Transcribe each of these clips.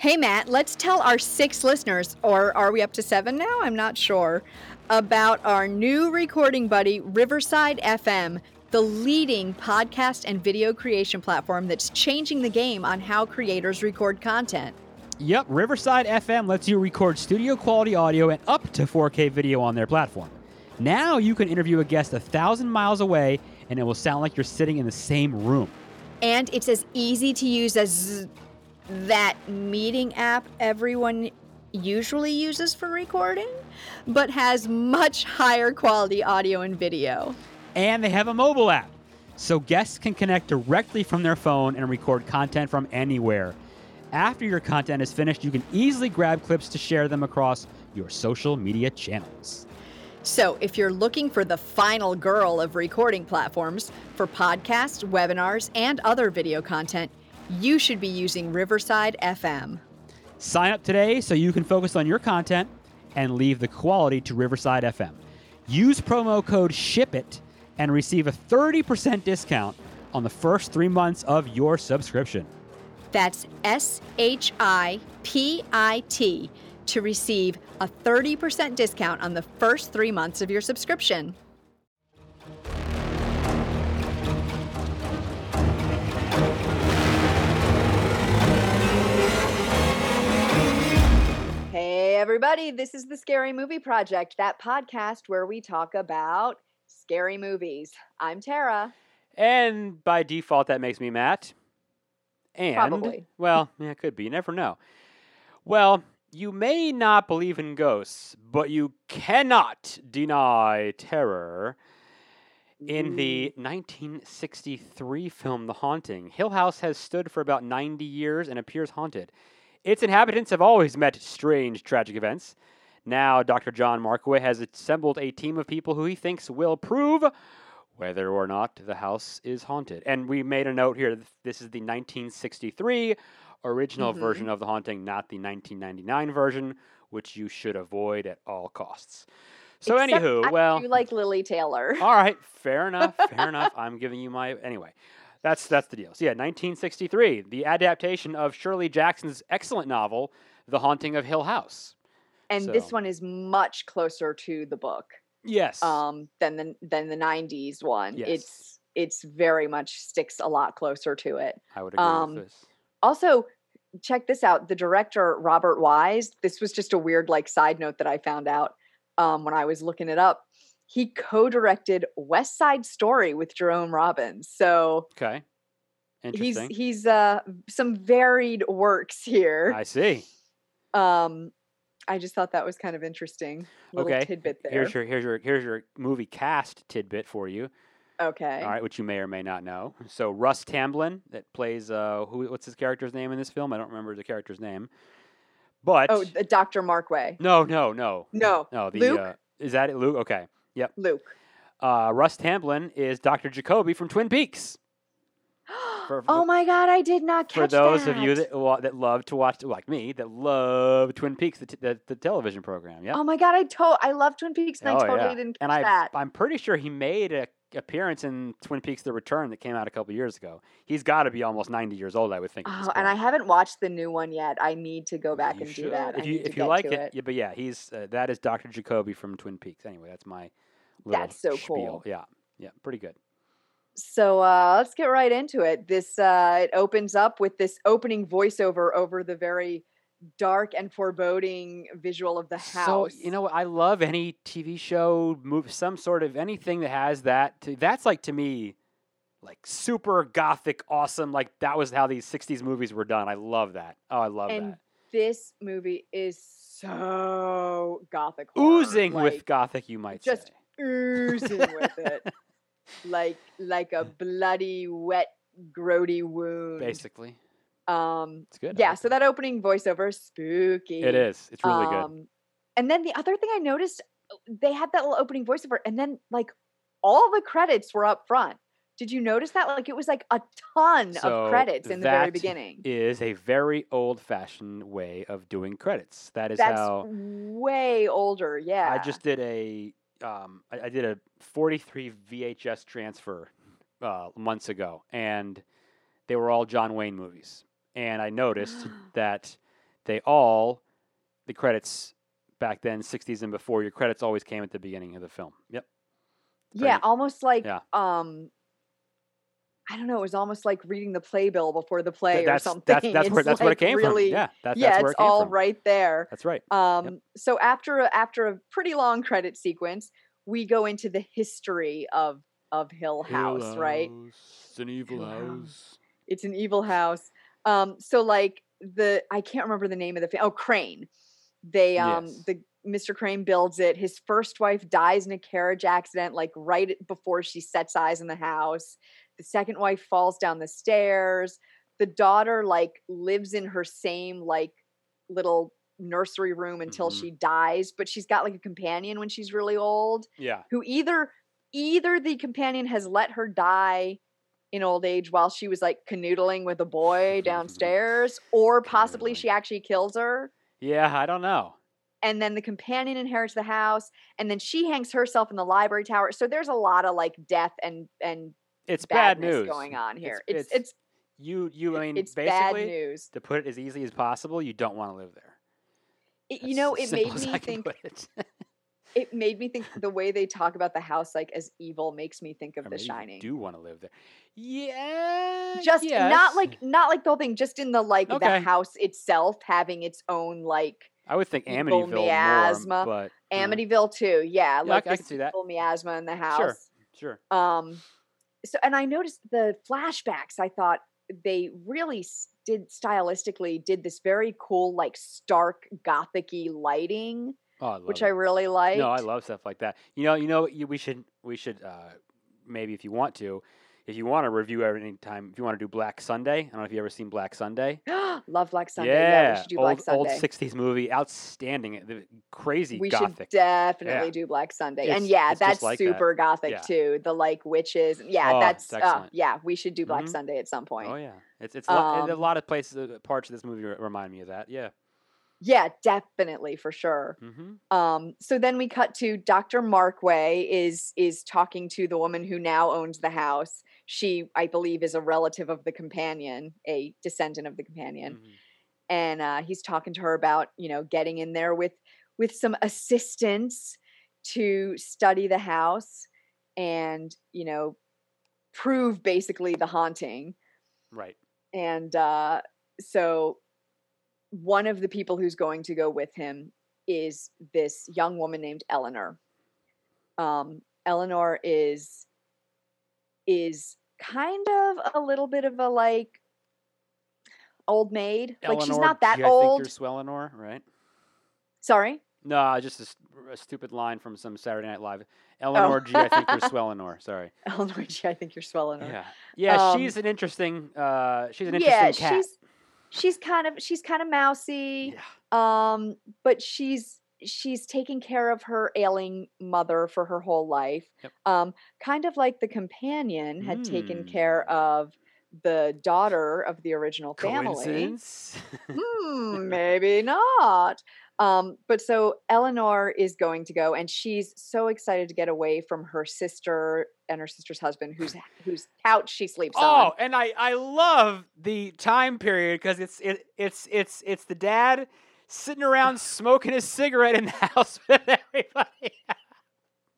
Hey, Matt, let's tell our six listeners, or are we up to seven now? I'm not sure, about our new recording buddy, Riverside FM, the leading podcast and video creation platform that's changing the game on how creators record content. Yep, Riverside FM lets you record studio quality audio and up to 4K video on their platform. Now you can interview a guest a thousand miles away and it will sound like you're sitting in the same room. And it's as easy to use as that meeting app everyone usually uses for recording, but has much higher quality audio and video. And they have a mobile app, so guests can connect directly from their phone and record content from anywhere. After your content is finished, you can easily grab clips to share them across your social media channels. So, if you're looking for the final girl of recording platforms for podcasts, webinars, and other video content, you should be using Riverside FM. Sign up today so you can focus on your content and leave the quality to Riverside FM. Use promo code SHIPIT and receive a 30% discount on the first three months of your subscription. That's S H I P I T to receive a 30% discount on the first three months of your subscription. Everybody, this is the Scary Movie Project, that podcast where we talk about scary movies. I'm Tara. And by default, that makes me Matt. And, Probably. well, yeah, it could be. You never know. Well, you may not believe in ghosts, but you cannot deny terror. In the mm-hmm. 1963 film The Haunting, Hill House has stood for about 90 years and appears haunted. Its inhabitants have always met strange, tragic events. Now, Dr. John Markway has assembled a team of people who he thinks will prove whether or not the house is haunted. And we made a note here this is the 1963 original Mhm. version of The Haunting, not the 1999 version, which you should avoid at all costs. So, Except anywho, I well. you like Lili Taylor. All right, fair enough. Fair enough. I'm giving you my anyway. That's that's the deal. So yeah, 1963, the adaptation of Shirley Jackson's excellent novel, The Haunting of Hill House. and this one is much closer to the book Yes. um, than the than the '90s one. Yes. It's it's very much sticks a lot closer to it. I would agree um, with this. Also, check this out: the director Robert Wise. This was just a weird like side note that I found out um, when I was looking it up. He co-directed West Side Story with Jerome Robbins. So Okay. he's Interesting. he's uh some varied works here. I see. Um, I just thought that was kind of interesting. Little Okay, tidbit there. Here's your here's your here's your movie cast tidbit for you. okay. All right, which you may or may not know. So Russ Tamblyn that plays uh who what's his character's name in this film? I don't remember the character's name. But Oh, the Dr. Markway. no, no, no. No, No, the Luke? Uh, is that it, Luke? Okay. Yep. Luke. Uh, Russ Tamblyn is Dr. Jacoby from Twin Peaks. For- oh my God, I did not catch that. For those of you that that that love to watch, like me, that love Twin Peaks, the, t- the, the television program. Yeah. Oh my God, I to- I love Twin Peaks and I Oh, totally yeah. didn't catch and I, that. I'm pretty sure he made a appearance in Twin Peaks: The Return that came out a couple years ago. He's got to be almost 90 years old, I would think. Oh, and I haven't watched the new one yet. I need to go back You and do that. If I you need to if you get like to it, yeah, but yeah, he's uh, that is Dr. Jacoby from Twin Peaks. Anyway, that's my little That's so spiel. cool. Yeah, yeah, pretty good. So uh, let's get right into it. This uh, it opens up with this opening voiceover over the very dark and foreboding visual of the house. So you know, what? I love any TV show, move some sort of anything that has that. To, that's like to me, like super gothic, awesome. Like that was how these '60s movies were done. I love that. Oh, I love and that. this movie is so gothic, horror, Oozing with gothic, you might just say. oozing with it, like like a bloody, wet, grody wound. Basically, Um, it's good. Yeah. like So that opening voiceover, is spooky. it is. It's really good. Um, And then the other thing I noticed, uh, they had that little opening voiceover, and then like all the credits were up front. Did you notice that? Like it was like a ton So of credits in the very beginning. Is a very old-fashioned way of doing credits. That is That's how way older. Yeah. I just did a um, I, I did a 43 VHS transfer uh, months ago, and they were all John Wayne movies. And I noticed that they all the credits back then, 60s and before, your credits always came at the beginning of the film. Yep. Yeah, almost like yeah. um I don't know, it was almost like reading the playbill before the play Th- or something. that's that's where It's, that's where it like, came really, from. Yeah, that, yeah, that's where it's it came all from. right there. That's right. Um, so after a, after a pretty long credit sequence, we go into the history of of Hill House, right? It's an evil Hill House. house. It's an evil house. Um, so like the I can't remember the name of the fa- oh Crane. They um Yes. the Mr. Crane builds it. His first wife dies in a carriage accident, like right before she sets eyes in the house. The second wife falls down the stairs. The daughter like lives in her same like little nursery room until Mhm. she dies, but she's got like a companion when she's really old Yeah. who either either the companion has let her die in old age while she was like canoodling with a boy downstairs or possibly she actually kills her. Yeah, I don't know. and then the companion inherits the house and then she hangs herself in the library tower. So there's a lot of like death and and It's bad news. going on here. It's it's- it's You you I mean it's bad basically news. to put it as easily as possible, you don't want to live there. It- you know it made me think it. made me think the way they talk about the house like as evil makes me think of Or the shining do want to live there. Yeah. just not like not like the whole thing just in the like the house itself having its own like I would think Amityville more, miasma. but uh, Amityville too yeah I like I, this can see that. miasma in the house sure. Sure. Um so and i noticed the flashbacks i thought they really did stylistically did this very cool like stark gothicy lighting Oh, I which it. i really liked No, I love stuff like that. You know, you know, we should we should uh, maybe if you want to, if you want to review every any time, if you want to do Black Sunday. I don't know if you ever seen Black Sunday. love black sunday yeah, we should do old black sunday old '60s movie, outstanding, the crazy gothic. we gothic. should definitely Yeah. do Black Sunday. and yeah, that's like that. super gothic Yeah. too. The like witches. Yeah, Oh, that's uh, yeah, we should do Black Mhm. Sunday at some point. Oh yeah, it's it's a lot, a Um, lot of places, uh, parts of this movie remind me of that. Yeah. Yeah, definitely for sure. Mm-hmm. Um, so then we cut to Dr. Markway is is talking to the woman who now owns the house. She, I believe, is a relative of the companion, a descendant of the companion. Mm-hmm. and uh, he's talking to her about you know getting in there with with some assistance to study the house and you know prove basically the haunting Right. and uh, so one of the people who's going to go with him is this young woman named eleanor um, eleanor is is kind of a little bit of a like old maid like she's not that I think old you're Swellenor, right? sorry No, just a stupid line from some Saturday Night Live. Eleanor G, I think you're Swellenor. Sorry. eleanor G, i think you're swelling her Yeah. Yeah, Um, she's an interesting. Uh, she's an interesting yeah cat. she's she's kind of she's kind of mousy Yeah. um but she's she's taking care of her ailing mother for her whole life Yep. um kind of like the companion had taken care Mm. of the daughter of the original family hmm, maybe not um but so eleanor is going to go and she's so excited to get away from her sister and her sister's husband whose whose couch she sleeps Oh, on Oh, and I I love the time period because it's it it's it's it's the dad sitting around smoking his cigarette in the house with everybody.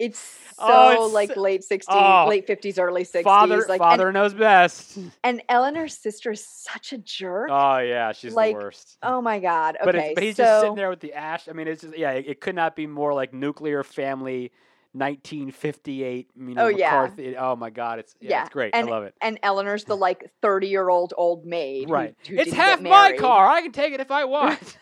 It's oh, so Oh, it's like late 60s oh, late 50s early 60s father like and- father knows best. And Eleanor's sister is such a jerk. Oh yeah, she's Like, the worst. oh my god. Okay, but but he's so just sitting there with the ash. I mean, it's just yeah, it, it could not be more like nuclear family, 1958. You know, Oh, yeah. McCarthy. Oh my God, it's yeah, Yeah, it's great. and I love it. and Eleanor's the like thirty-year-old old maid. Right, who it's half my car. I can take it if I want.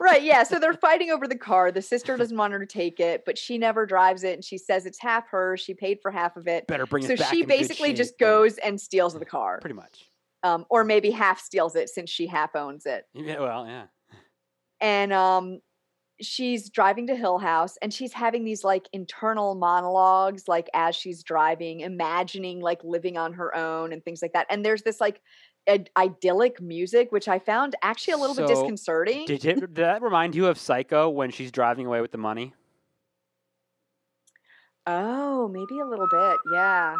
right. Yeah. So they're fighting over the car. The sister doesn't want her to take it, but she never drives it, and she says it's half hers. She paid for half of it. Better bring So it back. she in basically just shape, yeah, goes and steals the car, Pretty much. um, or maybe half steals it since she half owns it. Yeah, well, yeah. and um she's driving to hill house and she's having these like internal monologues like as she's driving imagining like living on her own and things like that and there's this like id- idyllic music which i found actually a little bit disconcerting Did, it, did that remind you of Psycho when she's driving away with the money? oh maybe a little bit yeah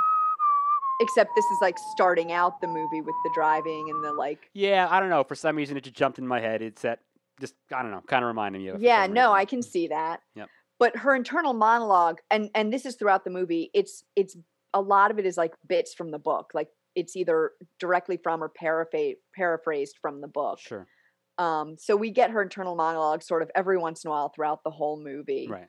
except this is like starting out the movie with the driving and the like Yeah, I don't know. For some reason, it just jumped in my head. It's that just I don't know, kind of reminding you. of. yeah no i can see that Yep. but her internal monologue and and this is throughout the movie it's it's a lot of it is like bits from the book like it's either directly from or paraphrase paraphrased from the book Sure. um so we get her internal monologue sort of every once in a while throughout the whole movie Right.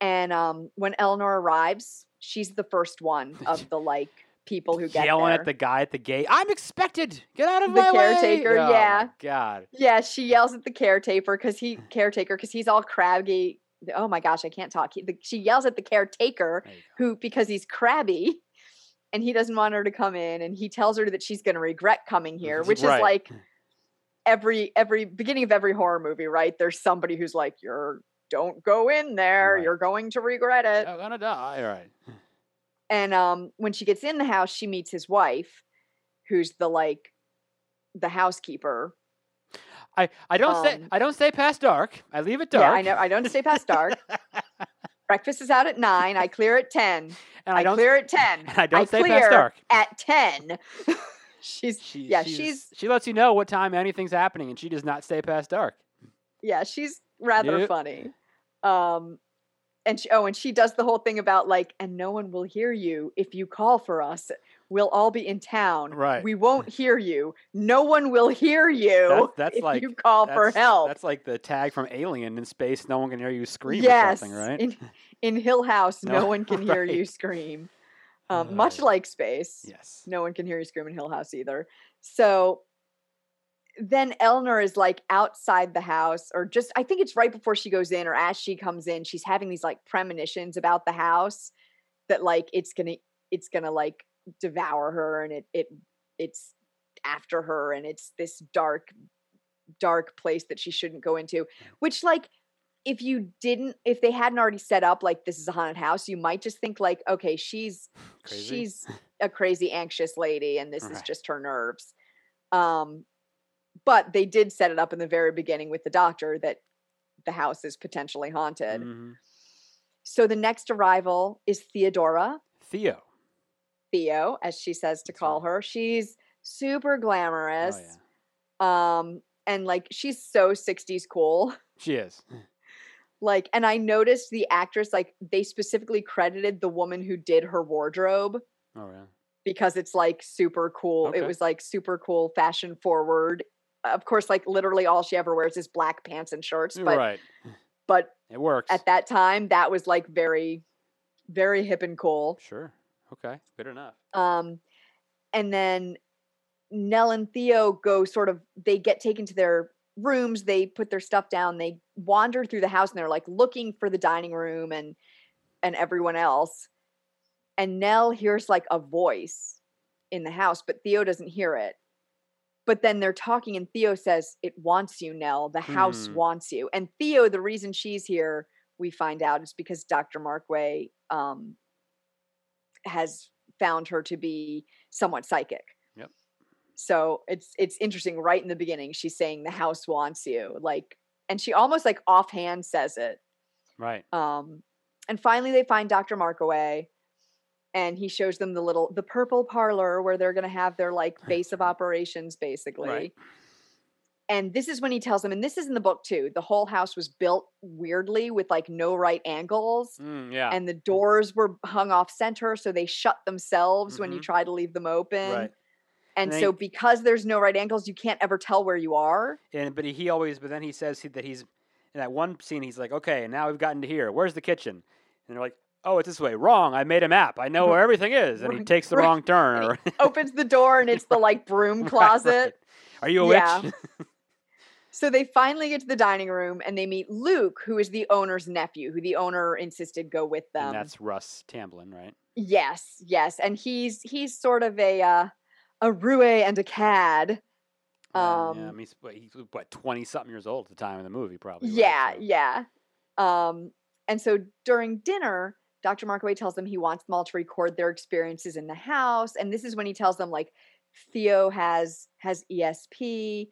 and um when eleanor arrives she's the first one of the like people who get Yelling there. at the guy at the gate. I'm expected. Get out of The my way. caretaker, Oh, my yeah. God. Yeah, she yells at the caretaker because he caretaker because he's all crabby. Oh my gosh, I can't talk. He, the, she yells at the caretaker There you go. who because he's crabby, and he doesn't want her to come in, and he tells her that she's going to regret coming here, which Right. is like every every beginning of every horror movie, right? There's somebody who's like, "You're don't go in there. Right. You're going to regret it." You're gonna die. All right. And um, when she gets in the house, she meets his wife, who's the like the housekeeper. I, I don't say Um, I don't stay past dark. I leave it dark. Yeah, I know. I don't stay past dark. Breakfast is out at nine. I clear at ten. and I, I don't clear at ten. and I don't stay clear past dark. at ten. she's She, yeah, she's she lets you know what time anything's happening, and she does not stay past dark. yeah, she's rather funny. Um, and she oh, and she does the whole thing about like, and no one will hear you if you call for us. We'll all be in town. Right. We won't hear you. No one will hear you that's if like- you call for help. That's like the tag from Alien in space. No one can hear you scream yes, or something, right? in in Hill House, no, No, one can hear you scream. Um, much like space. yes. no one can hear you scream in Hill House either. So then Eleanor is like outside the house, or just I think it's right before she goes in, or as she comes in, she's having these like premonitions about the house that like it's gonna it's gonna like devour her and it it it's after her and it's this dark dark place that she shouldn't go into which like if you didn't if they hadn't already set up like this is a haunted house you might just think like okay she's Crazy. she's a crazy anxious lady and this is just her nerves um but they did set it up in the very beginning with the doctor that the house is potentially haunted Mhm. so the next arrival is theodora Theo. theo as she says to That's call right. her she's super Oh glamorous yeah. um and like she's so 60s cool She is. like and i noticed the actress like they specifically credited the woman who did her wardrobe Oh yeah. because it's like super cool. It was like super cool, fashion forward. Of course, like literally all she ever wears is black pants and shirts. But right. but It works. at that time, that was like very, very hip and cool. Sure. Okay. Good enough. Um, and then Nell and Theo go sort of. They get taken to their rooms. They put their stuff down. They wander through the house and they're like looking for the dining room and and everyone else. And Nell hears like a voice in the house, but Theo doesn't hear it. But then they're talking, and Theo says, It wants you, Nell. The house Hmm. wants you. And Theo, the reason she's here, we find out, is because Dr. Markway um, has found her to be somewhat psychic. Yep. So it's it's interesting. Right in the beginning, she's saying the house wants you, like, and she almost like offhand says it. Right. Um, and finally, they find Dr. Markway, and he shows them the little the purple parlor where they're going to have their like base of operations, basically. right. And this is when he tells them, and this is in the book too. The whole house was built weirdly with like no right angles, Mm, yeah. and the doors were hung off center, so they shut themselves when you Mhm. try to leave them open. right. And And so, they- because there's no right angles, you can't ever tell where you are. And but he always but then he says he, that he's in that one scene he's like, okay, and now we've gotten to here. Where's the kitchen? And they're like, oh, it's this way. Wrong. I made a map. I know where everything is. And he takes the right. wrong turn. Or Opens the door, and it's the like broom closet. right. Are you a Yeah. witch? So they finally get to the dining room and they meet Luke, who is the owner's nephew, who the owner insisted go with them. and that's Russ Tamblyn, right? yes, yes, and he's he's sort of a uh, a roue and a cad. Um, yeah, I mean, he's, what, twenty something years old at the time of the movie, probably. right? Yeah, So- yeah. Um, and so during dinner, Dr. Markway tells them he wants them all to record their experiences in the house, and this is when he tells them like Theo has has ESP.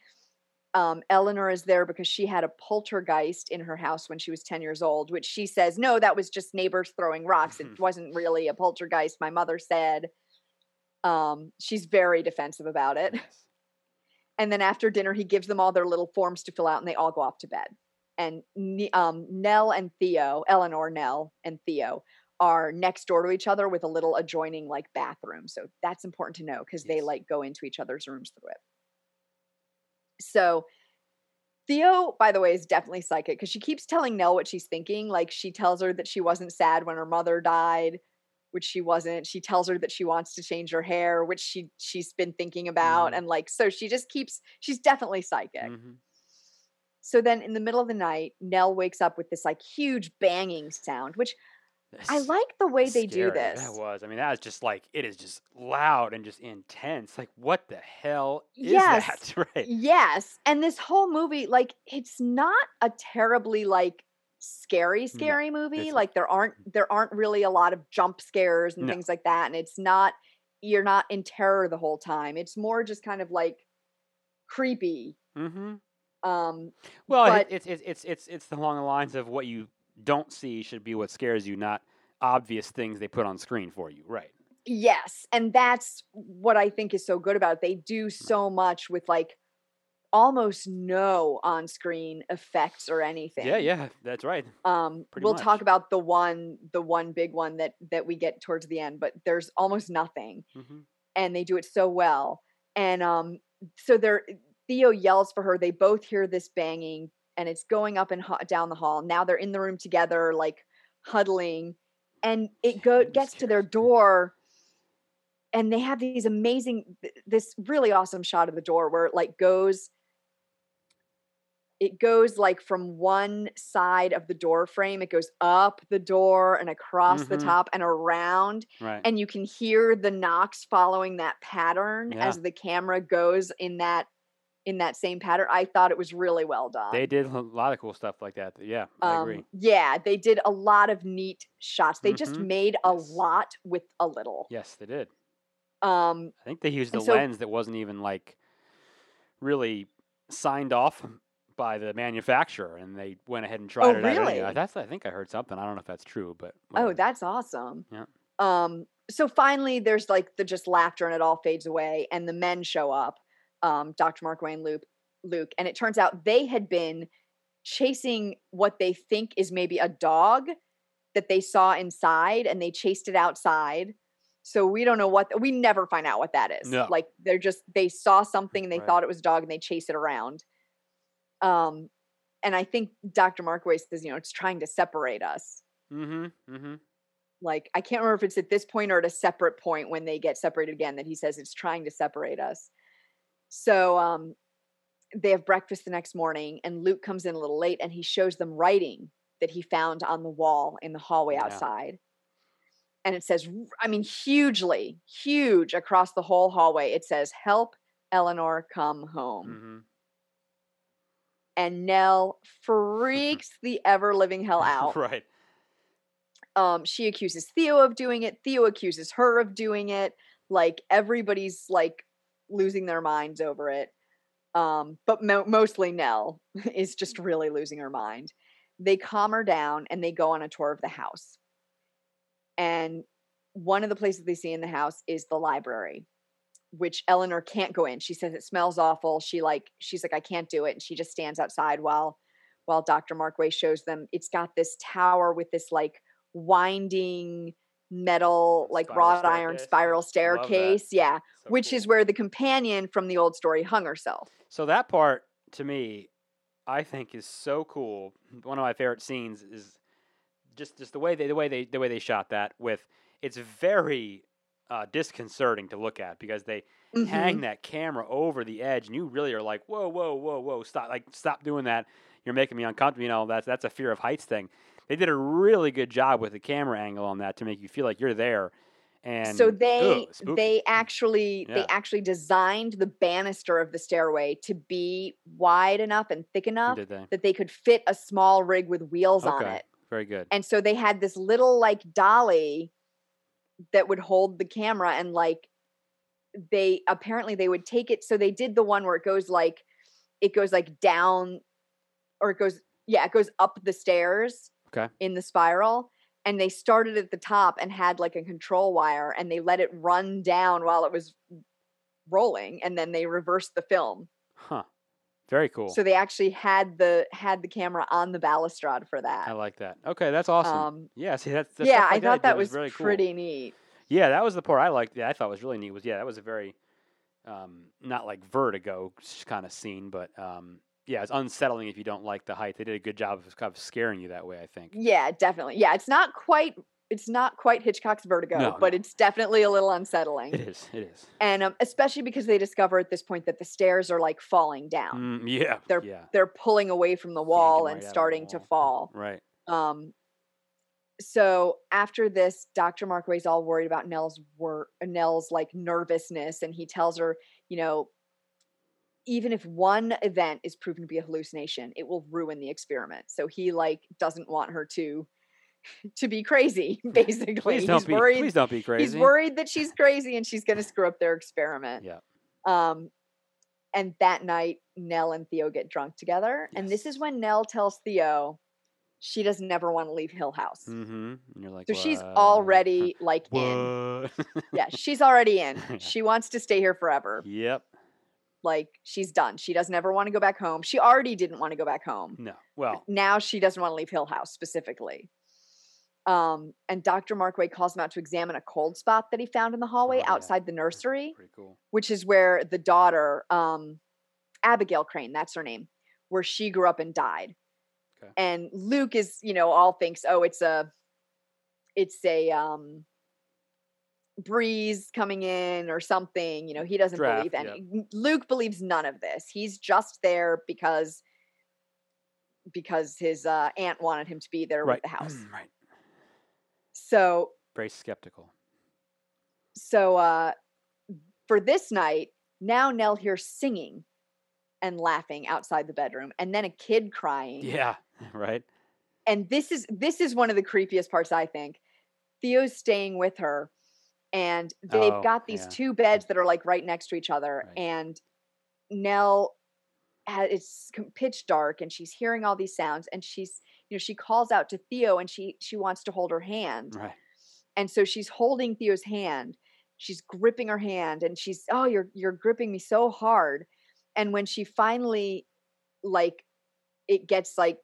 Um, Eleanor is there because she had a poltergeist in her house when she was 10 years old, which she says, no, that was just neighbors throwing rocks. It wasn't really a poltergeist, my mother said. Um, she's very defensive about it. And then after dinner, he gives them all their little forms to fill out, and they all go off to bed. And um, Nell and Theo, Eleanor, Nell, and Theo are next door to each other with a little adjoining like bathroom. So that's important to know because they like go into each other's rooms through it. So Theo, by the way, is definitely psychic because she keeps telling Nell what she's thinking. Like she tells her that she wasn't sad when her mother died, which she wasn't. She tells her that she wants to change her hair, which she she's been thinking about, Mhm. and like so she just keeps. She's definitely psychic. Mhm. So then, in the middle of the night, Nell wakes up with this like huge banging sound, which I like the way they do this. That was. I mean, that was just like it is just loud and just intense. Like, what the hell is Yes. that? Right. Yes, and this whole movie, like, it's not a terribly like scary, scary movie. Like there aren't there aren't really a lot of jump scares and No. things like that, and it's not you're not in terror the whole time. It's more just kind of like creepy. Mm-hmm. Um, Well, But- it, it's it's it's it's it's along the lines of what you don't see should be what scares you, not obvious things they put on screen for you. Right. yes, and that's what I think is so good about it. They do so much with like almost no on-screen effects or anything. Yeah, yeah, that's right. um Pretty we'll talk about the one the one big one that that we get towards the end but there's almost nothing hmm and they do it so well and um so they're theo yells for her they both hear this banging and it's going up and ho- down the hall now they're in the room together like huddling and it go gets to their door and they have these amazing th- this really awesome shot of the door where it like goes it goes like from one side of the door frame it goes up the door and across the Mhm. top and around Right. and you can hear the knocks following that pattern Yeah. as the camera goes in that in that same pattern i thought it was really well done they did a lot of cool stuff like that. Yeah, I agree. um, yeah they did a lot of neat shots they just Mhm. made a Yes. lot with a little Yes, they did. um I think they used a so- lens that wasn't even like really signed off by the manufacturer, and they went ahead and tried it out. really? That's I think I heard something. I don't know if that's true, but Oh, that's awesome. Yeah. Um, so finally there's like the just laughter and it all fades away, and the men show up, um, Dr. Mark Wayne Luke, Luke, and it turns out they had been chasing what they think is maybe a dog that they saw inside and they chased it outside. So we don't know what we never find out what that is. No. Like they're just they saw something and they Right. thought it was a dog and they chase it around. Um and I think Dr. Markway says, you know, it's trying to separate us Mm-hmm. Mm-hmm. like I can't remember if it's at this point or at a separate point when they get separated again that he says it's trying to separate us. So um they have breakfast the next morning and Luke comes in a little late and he shows them writing that he found on the wall in the hallway Yeah. outside. And it says I mean hugely, huge across the whole hallway. It says help Eleanor come home. Mm-hmm. And Nell freaks the ever living hell out. right. um she accuses theo of doing it theo accuses her of doing it like everybody's like losing their minds over it um but mo- mostly nell is just really losing her mind. They calm her down and they go on a tour of the house. And one of the places they see in the house is the library which eleanor can't go in. She says it smells awful. She like she's like i can't do it. And she just stands outside while while dr markway shows them it's got this tower with this like winding metal like Spiral wrought iron spiral staircase yeah So which is where the companion from the old story hung herself. So that part to me, I think is so cool. One of my favorite scenes is just just the way they the way they the way they shot that with it's very uh, disconcerting to look at because they Mhm. hang that camera over the edge and you really are like whoa whoa whoa whoa stop like stop doing that. You're making me uncomfortable you know that's that's a fear of heights thing they did a really good job with the camera angle on that to make you feel like you're there and so they ugh, they actually they actually designed the banister of the stairway to be wide enough and thick enough they? that they could fit a small rig with wheels on it. very good. And so they had this little like dolly that would hold the camera and like they apparently they would take it so they did the one where it goes like it goes like down or it goes yeah it goes up the stairs Okay. in the spiral and they started at the top and had like a control wire and they let it run down while it was rolling and then they reversed the film Huh. Very cool. So they actually had the had the camera on the balustrade for that. I like that. Okay, that's awesome. Um, yeah, see that's, that's yeah, stuff I thought that that was really cool. pretty neat. Yeah, that was the part I liked. Yeah, I thought was really neat. Was yeah, that was a very um, not like vertigo kind of scene, but um, yeah, it's unsettling if you don't like the height. They did a good job of kind of scaring you that way. I think. Yeah, definitely. Yeah, it's not quite it's not quite Hitchcock's Vertigo, No, but no. it's definitely a little unsettling. It is. It is. And um, especially because they discover at this point that the stairs are like falling down. Mm, yeah. They're yeah. they're pulling away from the wall right and the starting to fall. Right. Um, so after this, Dr. Markway's all worried about Nell's wor- Nell's like nervousness, and he tells her, you know, even if one event is proven to be a hallucination, it will ruin the experiment. So he like doesn't want her to to be crazy. Basically, Please don't he's be. worried. Please don't be crazy. He's worried that she's crazy and she's going to screw up their experiment. Yeah. Um, and that night, Nell and Theo get drunk together, and this is when Nell tells Theo she doesn't ever want to leave Hill House. Mm-hmm. And you're like. So she's already like in. Yeah, she's already in. She wants to stay here forever. yep. Like she's done. She doesn't ever want to go back home. She already didn't want to go back home. No. Well. Now she doesn't want to leave Hill House specifically. Um, and Dr. Markway calls him out to examine a cold spot that he found in the hallway Oh, yeah. outside the nursery, Pretty cool. which is where the daughter, um, Abigail Crane, that's her name, where she grew up and died. Okay. And Luke is, you know, all thinks, oh, it's a, it's a um, breeze coming in or something. You know, he doesn't Draft, believe any. Luke believes none of this. He's just there because because his uh, aunt wanted him to be there Right. with the house. right. So Very skeptical. so uh for this night now nell hears singing and laughing outside the bedroom and then a kid crying Yeah. Right. and this is this is one of the creepiest parts i think theo's staying with her and they've Oh, got these yeah. two beds that are like right next to each other Right. and nell ha- it's pitch dark and she's hearing all these sounds and she's you know she calls out to theo and she she wants to hold her hand Right. and so she's holding Theo's hand. She's gripping her hand and she's, "Oh, you're you're gripping me so hard." And when she finally like it gets like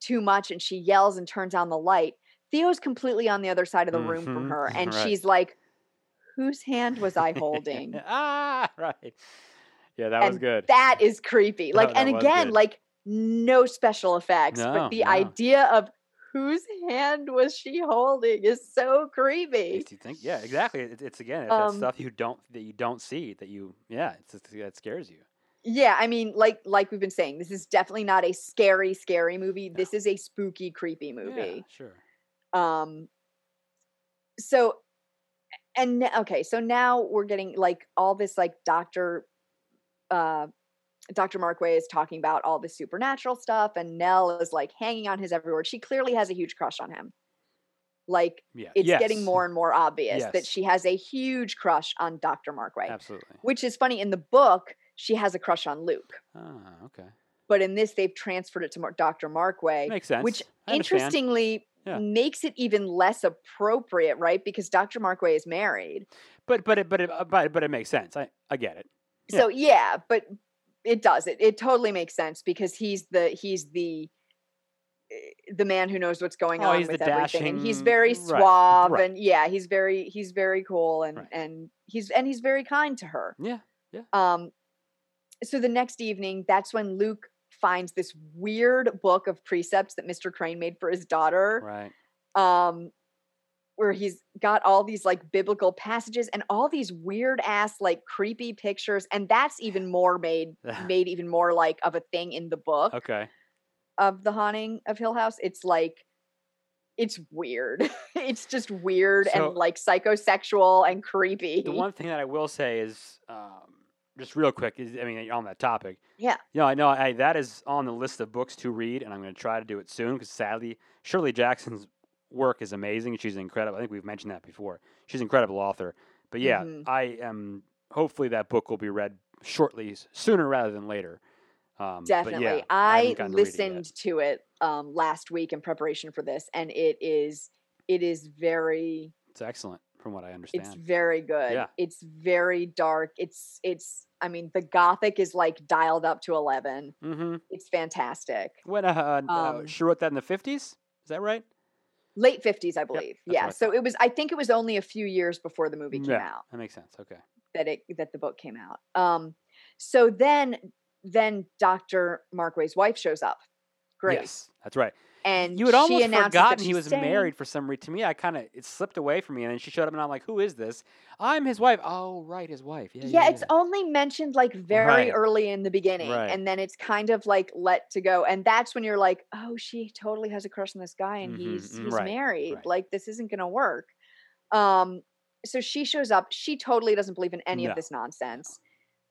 too much and she yells and turns on the light, Theo's completely on the other side of the room from Mhm, her and right. she's like, "Whose hand was I holding?" ah. Right. Yeah, that was good. that is creepy. Like that and again, good. like no special effects, No, but the no. idea of whose hand was she holding is so creepy. Makes you think. Yeah, exactly. It, it's again, it's that Um, stuff you don't that you don't see that you. Yeah, it's, it's that scares you. Yeah, I mean, like like we've been saying, this is definitely not a scary, scary movie. This is a spooky, creepy Yeah, movie. sure. Um so and okay, so now we're getting like all this like Dr. uh Dr. Markway is talking about all this supernatural stuff, and Nell is like hanging on his every word. She clearly has a huge crush on him. Like Yeah. it's yes. getting more and more obvious that she has a huge crush on Dr. Markway. Absolutely. Which is funny in the book, she has a crush on Luke. Ah, okay. but in this they've transferred it to Dr. Markway, Makes sense. which interestingly Yeah. makes it even less appropriate, right? Because Dr. Markway is married. But but it but it uh, but but it makes sense. I I get it. Yeah. So yeah, but it does. It it totally makes sense because he's the he's the eh, the man who knows what's going Oh, on with everything and he's very suave right. and yeah he's very he's very cool and Right. and he's and he's very kind to her yeah Yeah. Um, so the next evening, that's when Luke finds this weird book of precepts that Mr. Crane made for his daughter, Right. um, where he's got all these like biblical passages and all these weird ass like creepy pictures, and that's even more made made even more like of a thing in the book Okay. of the haunting of Hill House. It's like it's weird. it's just weird So- and like psychosexual and creepy. The one thing that I will say is, um, just real quick, I mean, on that topic. Yeah. You know, I know I, that is on the list of books to read, and I'm going to try to do it soon because sadly, Shirley Jackson's work is amazing. She's incredible. I think we've mentioned that before. She's an incredible author. But yeah, Mhm. I am. Hopefully, that book will be read shortly, sooner rather than later. Um, but Definitely. yeah, I, haven't gotten to listened to it um, last week in preparation for this, and it is it is very It's excellent. From what I understand. It's very good. Yeah. It's very dark. It's it's I mean the gothic is like dialed up to 11. mm-hmm. It's fantastic. When uh, uh, Um, she wrote that in the fifties. Is that right? Late 50s I believe. that's yeah. I So it was I think it was only a few years before the movie came Yeah. out That makes sense. Okay. that it that the book came out. Um so then then Dr. Markway's wife shows up. Great. Yes, that's right. And You had almost forgotten he was staying. married for some reason. To me, I kind of it slipped away from me, and then she showed up, and I'm like, "Who is this? I'm his wife." Oh, right, his wife. Yeah, Yeah, yeah. it's only mentioned like very Right. early in the beginning, Right. and then it's kind of like let to go, and that's when you're like, oh, she totally has a crush on this guy, and Mhm, he's mm, he's right, married. Like this isn't gonna work. Um, so she shows up. She totally doesn't believe in any No. of this nonsense.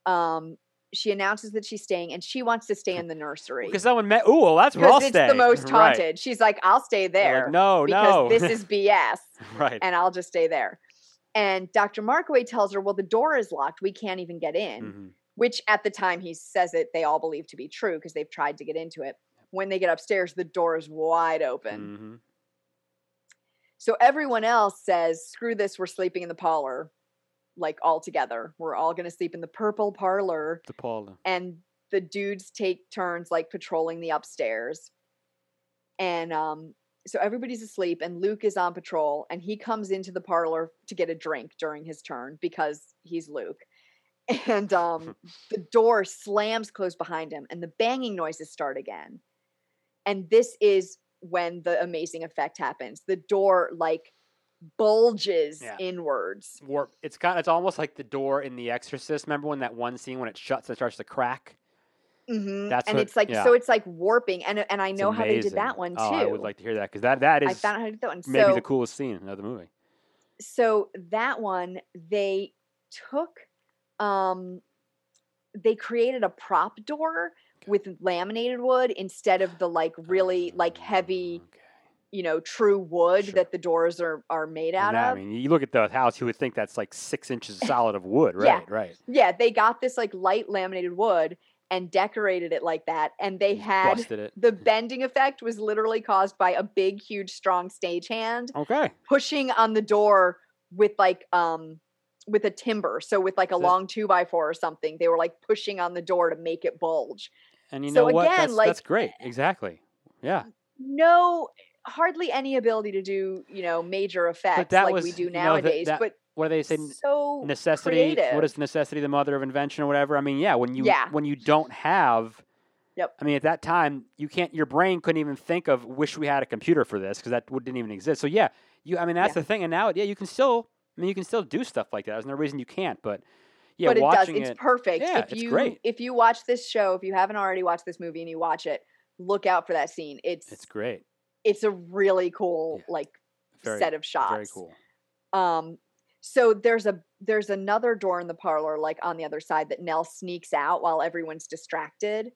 Um, she announces that she's staying, and she wants to stay in the nursery because someone met. Ooh, well, that's where I'll it's stay. the most Right. haunted. She's like, I'll stay there Like, no, because no. this is BS right. and I'll just stay there. And Dr. Markway tells her, Well, the door is locked. We can't even get in, Mhm. which at the time he says it, they all believe to be true because they've tried to get into it. When they get upstairs, the door is wide open. Mhm. So everyone else says, Screw this, we're sleeping in the parlor, like all together. We're all going to sleep in the purple parlor. The parlor. And the dudes take turns like patrolling the upstairs. And um, so everybody's asleep, and Luke is on patrol, and he comes into the parlor to get a drink during his turn because he's Luke. And um, the door slams closed behind him, and the banging noises start again. And this is when the amazing effect happens. The door like bulges Yeah. inwards. Warp. It's kind. It's almost like the door in The Exorcist. Remember when that one scene when it shuts and starts to crack? hmm That's and what- it's like yeah. so it's like warping and and I know how they did that one too. Oh, I would like to hear that because that that I found out how to do that one. maybe so, the coolest scene of the movie. so that one they took um they created a prop door with laminated wood instead of the like really like heavy, Okay. You know, true wood Sure. that the doors are are made out that, I mean, you look at the house, you would think that's like six inches solid of wood, right? Yeah. Right. yeah, they got this like light laminated wood and decorated it like that and they had busted it. the bending effect was literally caused by a big huge strong stagehand Okay. pushing on the door with like um with a timber so with like a long two by four or something they were like pushing on the door to make it bulge And you So know what? again, That's, like- that's great. Exactly. Yeah. no hardly any ability to do you know major effects like we was- do you know, that- nowadays but What do they say? so necessity. creative. What is necessity? The mother of invention, or whatever. I mean, yeah. When you Yeah. when you don't have. Yep. I mean, at that time, you can't. Your brain couldn't even think of. Wish we had a computer for this because that didn't even exist. So yeah, you. I mean, that's Yeah. the thing. And now, yeah, you can still. I mean, you can still do stuff like that. There's no reason you can't. But yeah, but it does it's it. perfect Yeah, if it's you great. if you watch this show if you haven't already watched this movie and you watch it look out for that scene it's It's great. It's a really cool Yeah. like Very, set of shots very cool. um so there's a there's another door in the parlor like on the other side that nell sneaks out while everyone's distracted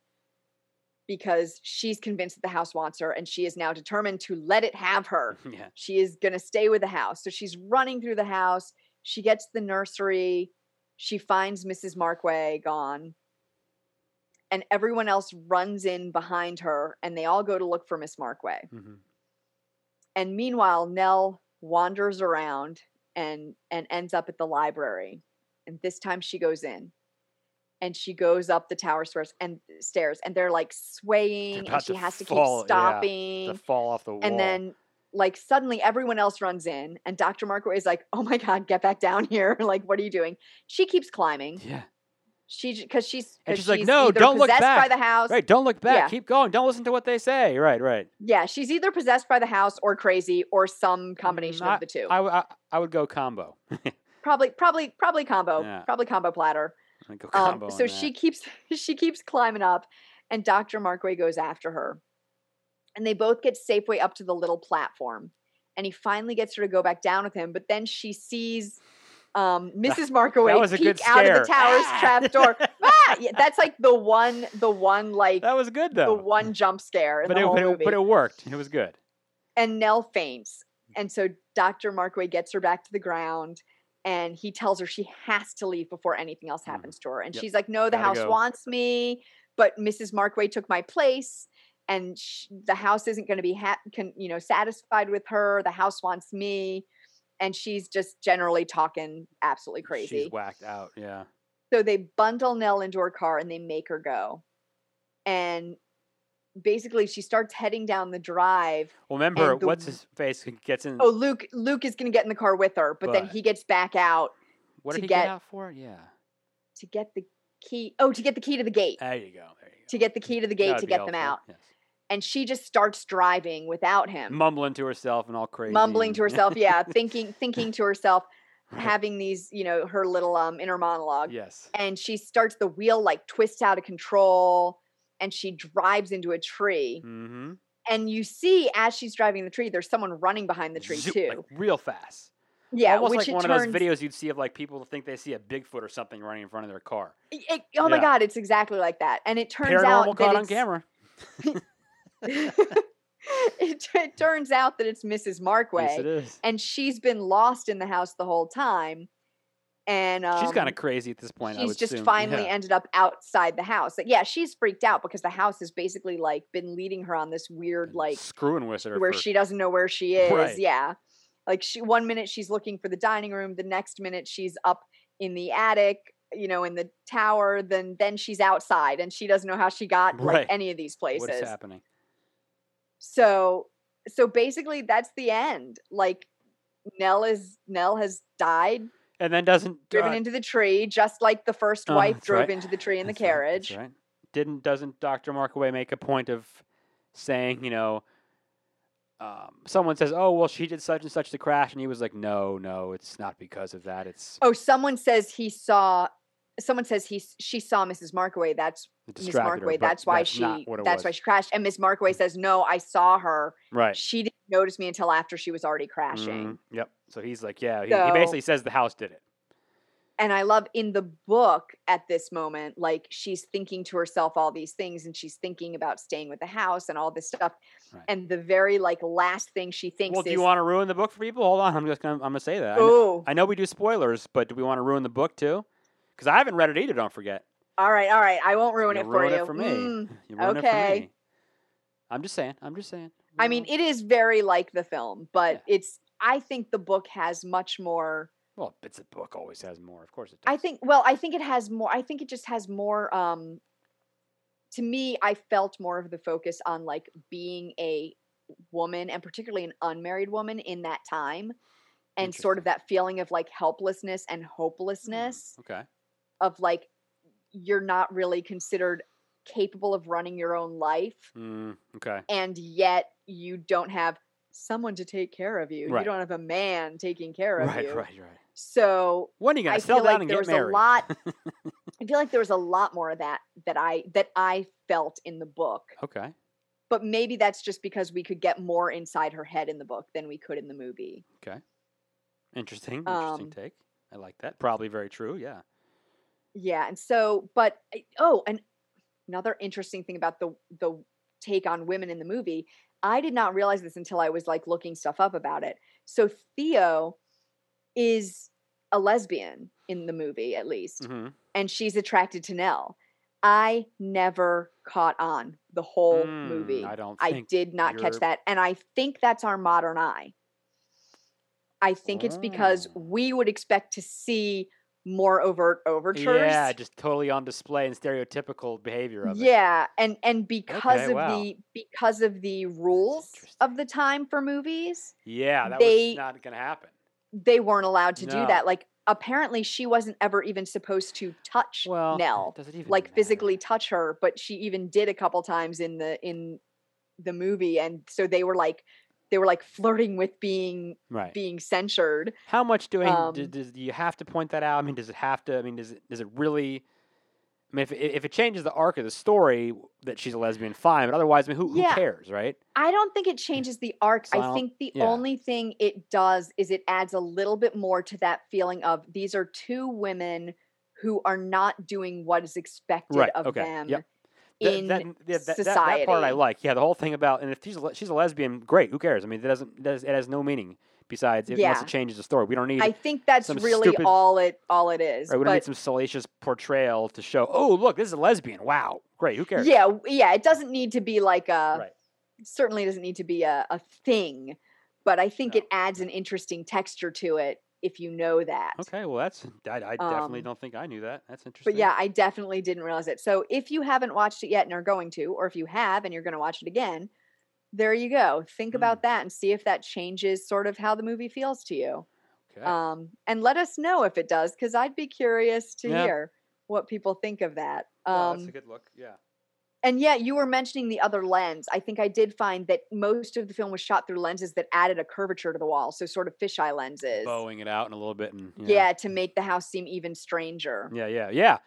because she's convinced that the house wants her and she is now determined to let it have her Yeah. she is going to stay with the house so she's running through the house she gets to the nursery she finds mrs markway gone and everyone else runs in behind her and they all go to look for miss markway hmm and meanwhile nell wanders around and and ends up at the library and this time she goes in and she goes up the tower stairs and stairs and they're like swaying and she has to fall, keep stopping To fall off the wall. and then like suddenly everyone else runs in and dr markway is like oh my god get back down here like what are you doing she keeps climbing yeah. She because she's And 'cause she's like, "No, don't look possessed by back." the house Right. Don't look back. Yeah. Keep going. Don't listen to what they say. Right. Right. yeah she's either possessed by the house or crazy or some combination Mm, of the two I would go combo. probably probably probably combo Yeah. probably combo platter go um, so on she keeps she keeps climbing up and dr markway goes after her and they both get safeway up to the little platform and he finally gets her to go back down with him but then she sees um, mrs was a good peek out of the tower's Ah! trap door ah! yeah, that's like the one the one like That was good though. the one jump scare in but the it, whole but, it, movie but it worked. It was good. and Nell faints. And so Dr. Markway gets her back to the ground and he tells her she has to leave before anything else Mhm. happens to her. And Yep. she's like, No, the Gotta house go." wants me, but Mrs. Markway took my place. And sh- the house isn't going to be, ha- con- you know, satisfied with her. The house wants me. And she's just generally talking absolutely crazy. She's whacked out. Yeah. So they bundle Nell into her car and they make her go. And basically she starts heading down the drive. Well, remember the what's his face gets in. Oh, Luke Luke is going to get in the car with her, but, then he gets back out what did he get- get out for? Yeah. to get the key. Oh, to get the key to the gate. There you go. There you go. To get the key to the gate to get them out. Yes. And she just starts driving without him. Mumbling to herself and all crazy. mumbling to herself yeah thinking thinking to herself having these you know her little um inner monologue yes. and she starts the wheel like twists out of control and she drives into a tree Mm-hmm. and you see as she's driving the tree there's someone running behind the tree too Like real fast. yeah Almost which like one turns of those videos you'd see of like people think they see a Bigfoot or something running in front of their car. it- oh my god it's exactly like that and it turns Paranormal out that caught on camera. it, it turns out that it's mrs markway Yes, it is. and she's been lost in the house the whole time and um, She's kind of crazy at this point. I she's just assume. finally yeah. ended up outside the house. Like, yeah, she's freaked out because the house has basically like been leading her on this weird like screwing with her. where for- she doesn't know where she is. Right. Yeah. Like she one minute she's looking for the dining room, the next minute she's up in the attic, you know, in the tower, then then she's outside and she doesn't know how she got like any of these places. What is happening? So so basically that's the end. Like Nell is Nell has died, And then doesn't driven uh, into the tree, just like the first Oh, wife drove right. into the tree in the That's right, that's carriage. right. Didn't doesn't Doctor Markway make a point of saying, you know, um, someone says, "Oh, well, she did such and such to crash," and he was like, "No, no, it's not because of that. It's Oh, someone says he saw. Someone says he she saw Mrs. Markway. That's Miss distracted her, That's why that's she. not what it That's was. why she crashed. And Miss Markway says, "No, I saw her. right. She didn't notice me until after she was already crashing." Mhm, Yep. So he's like, yeah, he, he basically says the house did it. And I love in the book at this moment, like she's thinking to herself all these things, and she's thinking about staying with the house and all this stuff. Right. And the very like last thing she thinks Well, do is, you want to ruin the book for people? Hold on, I'm just gonna I'm gonna say that. I know, "Oh, I know we do spoilers, but do we want to ruin the book too? Because I haven't read it either. Don't forget. all right, all right, I won't ruin You it for ruin you." it for me. Mm. You ruin it for okay. me. I'm just saying. I'm just saying. I mean, it is very like the film, but Yeah. it's. I think the book has much more. well, it's a book always has more. Of course it does. I think. Well, I think it has more. I think it just has more. Um, to me, I felt more of the focus on like being a woman, and particularly an unmarried woman in that time, and sort of that feeling of like helplessness and hopelessness Okay. Of like you're not really considered capable of running your own life Mm, okay. and yet you don't have someone to take care of you. You don't have a man taking care of Right. you. Right. Right. Right. So When are you gonna I feel like and there get was married? a lot. I feel like there was a lot more of that that I that I felt in the book. okay. But maybe that's just because we could get more inside her head in the book than we could in the movie. Okay. Interesting. Interesting Um, take. I like that. Probably very true. Yeah. Yeah, and so but oh, and another interesting thing about the the take on women in the movie, I did not realize this until I was like looking stuff up about it. So Theo is a lesbian in the movie at least, hmm and she's attracted to Nell. I never caught on the whole movie. Hmm, I don't I did not catch you're- that. And I think that's our modern eye. I think it's because Oh. we would expect to see more overt overtures. Yeah, just totally on display and stereotypical behavior of it. Yeah, and and because Okay, of wow. the because of the rules of the time for movies, Yeah, that They- was not gonna happen. they weren't allowed to do that. Like apparently she wasn't ever even supposed to touch Well, Nell. it like matter? physically touch her, but she even did a couple times in the in the movie and so they were like they were like flirting with being Right. being censured. How much do, I Um, do, do you have to point that out? I mean, does it have to? I mean, does it does it really? I mean, if it, if it changes the arc of the story that she's a lesbian, fine. But otherwise, I mean, who, who Yeah. cares, right? I don't think it changes the arc. So I I think the yeah. only thing it does is it adds a little bit more to that feeling of these are two women who are not doing what is expected Right, of okay, them yep. In that, yeah, that, that, society. that part I like. Yeah, the whole thing about and if she's a, she's a lesbian, great. Who cares? I mean, that doesn't that it has no meaning besides unless Yeah. it changes the story. We don't need I think that's really stupid- all it all it is. right, we don't need some salacious portrayal to show. Oh, look, this is a lesbian. Wow, great. Who cares? yeah, yeah, it doesn't need to be like a Right. certainly doesn't need to be a, a thing. but I think No. it adds an interesting texture to it if you know that. Okay, well that's I, I definitely Um, don't think I knew that. That's interesting. But yeah, I definitely didn't realize it. So if you haven't watched it yet and are going to, or if you have and you're going to watch it again, there you go. Think Hmm. about that and see if that changes sort of how the movie feels to you. okay. Um, and let us know if it does, because I'd be curious to Yeah. hear what people think of that. Well, Um, that's a good look. Yeah. And yeah, you were mentioning the other lens. I think I did find that most of the film was shot through lenses that added a curvature to the wall, so sort of fisheye lenses. Bowing it out in a little bit and Yeah, to make the house seem even stranger. Yeah, yeah, yeah.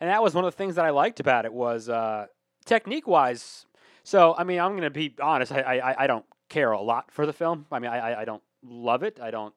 And that was one of the things that I liked about it was uh, technique wise. So I mean, I'm gonna be honest. I, I I don't care a lot for the film. I mean, I I, I don't love it. I don't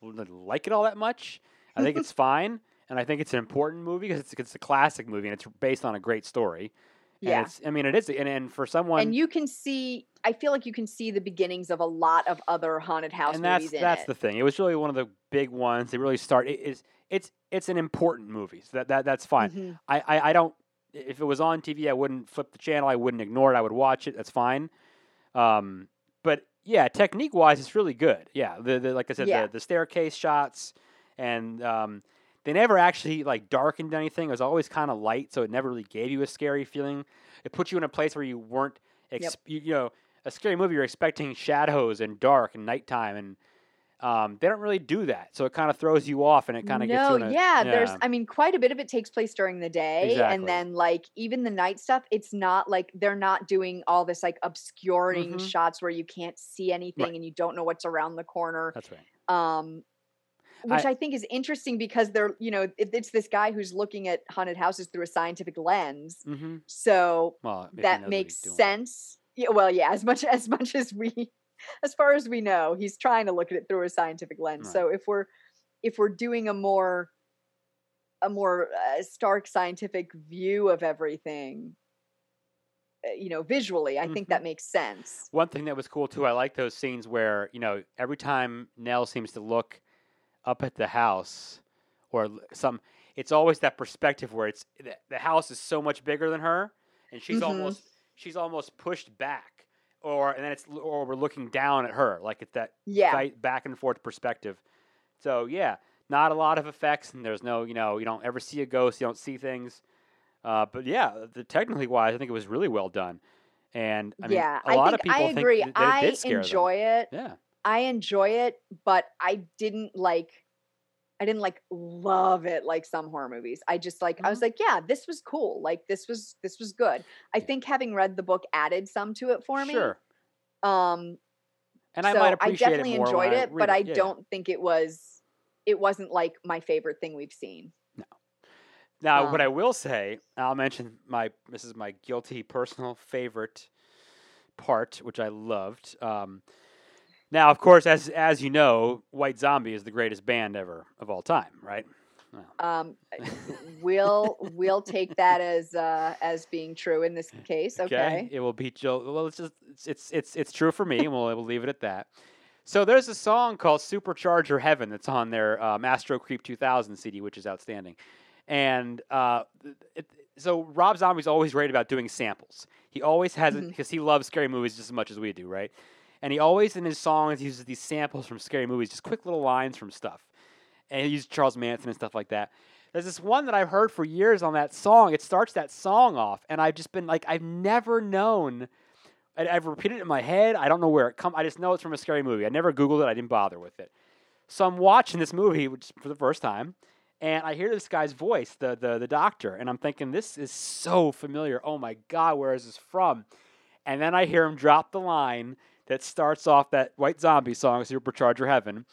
like it all that much. I think it's fine, and I think it's an important movie because it's it's a classic movie and it's based on a great story. Yeah. it's, I mean, it is, and, and for someone, and you can see i feel like you can see the beginnings of a lot of other haunted house and that's movies in that's it. the thing. It was really one of the big ones. They really start. It is it's it's an important movie. So that, that that's fine. Mhm. I, I, I don't. If it was on TV, I wouldn't flip the channel. I wouldn't ignore it. I would watch it. That's fine. Um, but yeah, technique wise, it's really good. Yeah, the, the like I said, Yeah. the, the staircase shots, and um, they never actually like darkened anything. It was always kind of light, so it never really gave you a scary feeling. It put you in a place where you weren't, ex- you, you know, a scary movie. You're expecting shadows and dark and nighttime, and um, they don't really do that. So it kind of throws you off, and it kind of gets no, you in a, yeah, there's I mean quite a bit of it takes place during the day Exactly. and then like even the night stuff it's not like they're not doing all this like obscuring Mhm. shots where you can't see anything Right. and you don't know what's around the corner That's right. um which I, think is interesting because they're you know it, it's this guy who's looking at haunted houses through a scientific lens Mm-hmm. so Well, if he knows that makes sense. Yeah, well, yeah, as much as much as we as far as we know, he's trying to look at it through a scientific lens. Right. So if we're if we're doing a more a more uh, stark scientific view of everything, uh, you know, visually, I think Mhm. that makes sense. One thing that was cool too, I like those scenes where you know every time Nell seems to look up at the house or some, it's always that perspective where it's the, the house is so much bigger than her, and she's Mhm. almost she's almost pushed back, or and then it's or we're looking down at her, like it's that Yeah. back and forth perspective. So yeah, not a lot of effects, and there's no you know you don't ever see a ghost, you don't see things. Uh, but yeah, the technically wise, I think it was really well done. And I mean, yeah, a I lot think of people I think agree. that, that it I scare them. enjoy it. Yeah. I enjoy it, but I didn't like I didn't like love it like some horror movies. I just like I was like, yeah, this was cool. Like this was this was good. I Yeah. think having read the book added some to it for me. Sure. Um And I so might appreciate definitely it more enjoyed it, read but I Yeah, yeah. don't think it was it wasn't like my favorite thing we've seen. No. Now, what um, I will say, I'll mention my this is my guilty personal favorite part, which I loved. Um, now, of course, as as you know, White Zombie is the greatest band ever of all time, right? Well, Um we'll we'll take that as uh as being true in this case. Okay. It will be Joe. Well, it's just it's it's it's, true for me, and we'll we'll leave it at that. So there's a song called "Supercharger Heaven" that's on their um, Astro Creep 2000 CD, which is outstanding. And uh, it, so Rob Zombie's always great about doing samples. He always has it Mhm. because he loves scary movies just as much as we do, right? And he always in his songs uses these samples from scary movies, just quick little lines from stuff. And he used Charles Manson and stuff like that. There's this one that I've heard for years on that song. It starts that song off, and I've just been like, I've never known. I, I've repeated it in my head. I don't know where it come. I just know it's from a scary movie. I never Googled it. I didn't bother with it. So I'm watching this movie which, for the first time, and I hear this guy's voice, the the the doctor, and I'm thinking, this is so familiar. Oh my god, where is this from? And then I hear him drop the line that starts off that White Zombie song, "Supercharger Heaven."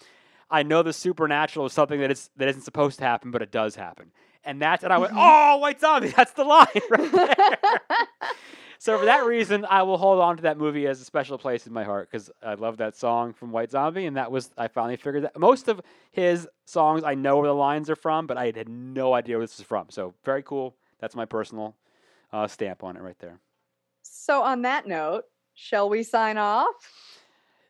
I know the supernatural is something that is that isn't supposed to happen, but it does happen. And that's and I went, Mhm. oh, White Zombie, that's the line right there. so for that reason, I will hold on to that movie as a special place in my heart because I love that song from White Zombie, and that was I finally figured that most of his songs I know where the lines are from, but I had no idea where this is from. So very cool. That's my personal uh, stamp on it right there. So on that note, shall we sign off?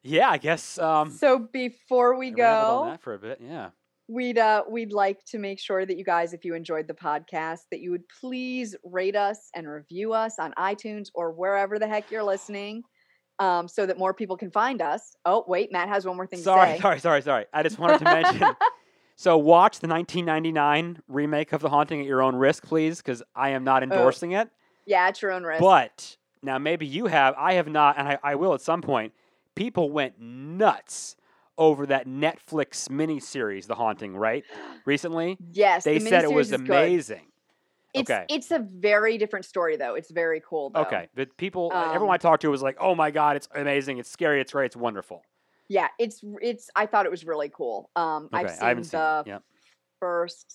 Yeah, I guess. Um, so before we go, that for a bit. Yeah. we'd uh we'd like to make sure that you guys if you enjoyed the podcast that you would please rate us and review us on iTunes or wherever the heck you're listening um, so that more people can find us. Oh, wait, Matt has one more thing sorry, to say. sorry, sorry, sorry. I just wanted to mention. so watch the 1999 remake of The Haunting at your own risk, please, because I am not endorsing it. Yeah, at your own risk. But now maybe you have. I have not, and I, I will at some point. People went nuts over that Netflix miniseries, The Haunting, right? Recently, yes, they the said it was amazing. It's Okay. it's a very different story though. It's very cool though. Okay, but people, Um, everyone I talked to was like, "Oh my god, it's amazing! It's scary! It's great! It's wonderful!" Yeah, it's it's. I thought it was really cool. Um, Okay, I've seen seen the it. Yep. first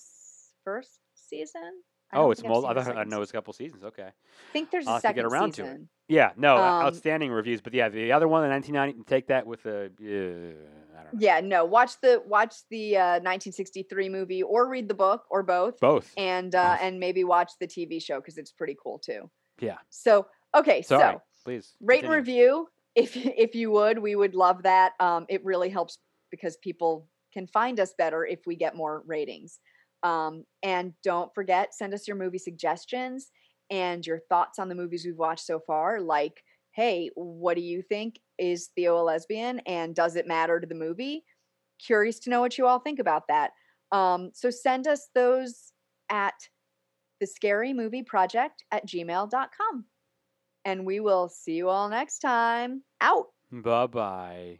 first season. Oh, it's I've I I know it's a couple seasons. Okay. I think there's I'll a have to second get around to it. Yeah, no, uh, Um, outstanding reviews. But yeah, the other one, the 1990, take that with a. Uh, I don't know. Yeah, no. Watch the watch the uh, 1963 movie, or read the book, or both, Both. and uh, Both. and maybe watch the TV show because it's pretty cool too. Yeah. So okay, Sorry. so Please. rate and review if if you would. We would love that. Um, it really helps because people can find us better if we get more ratings. Um, and don't forget, send us your movie suggestions and your thoughts on the movies we've watched so far. Like, hey, what do you think? Is Theo a lesbian? And does it matter to the movie? Curious to know what you all think about that. Um, so send us those at the scary movie project at gmail.com. And we will see you all next time. Out. Bye bye.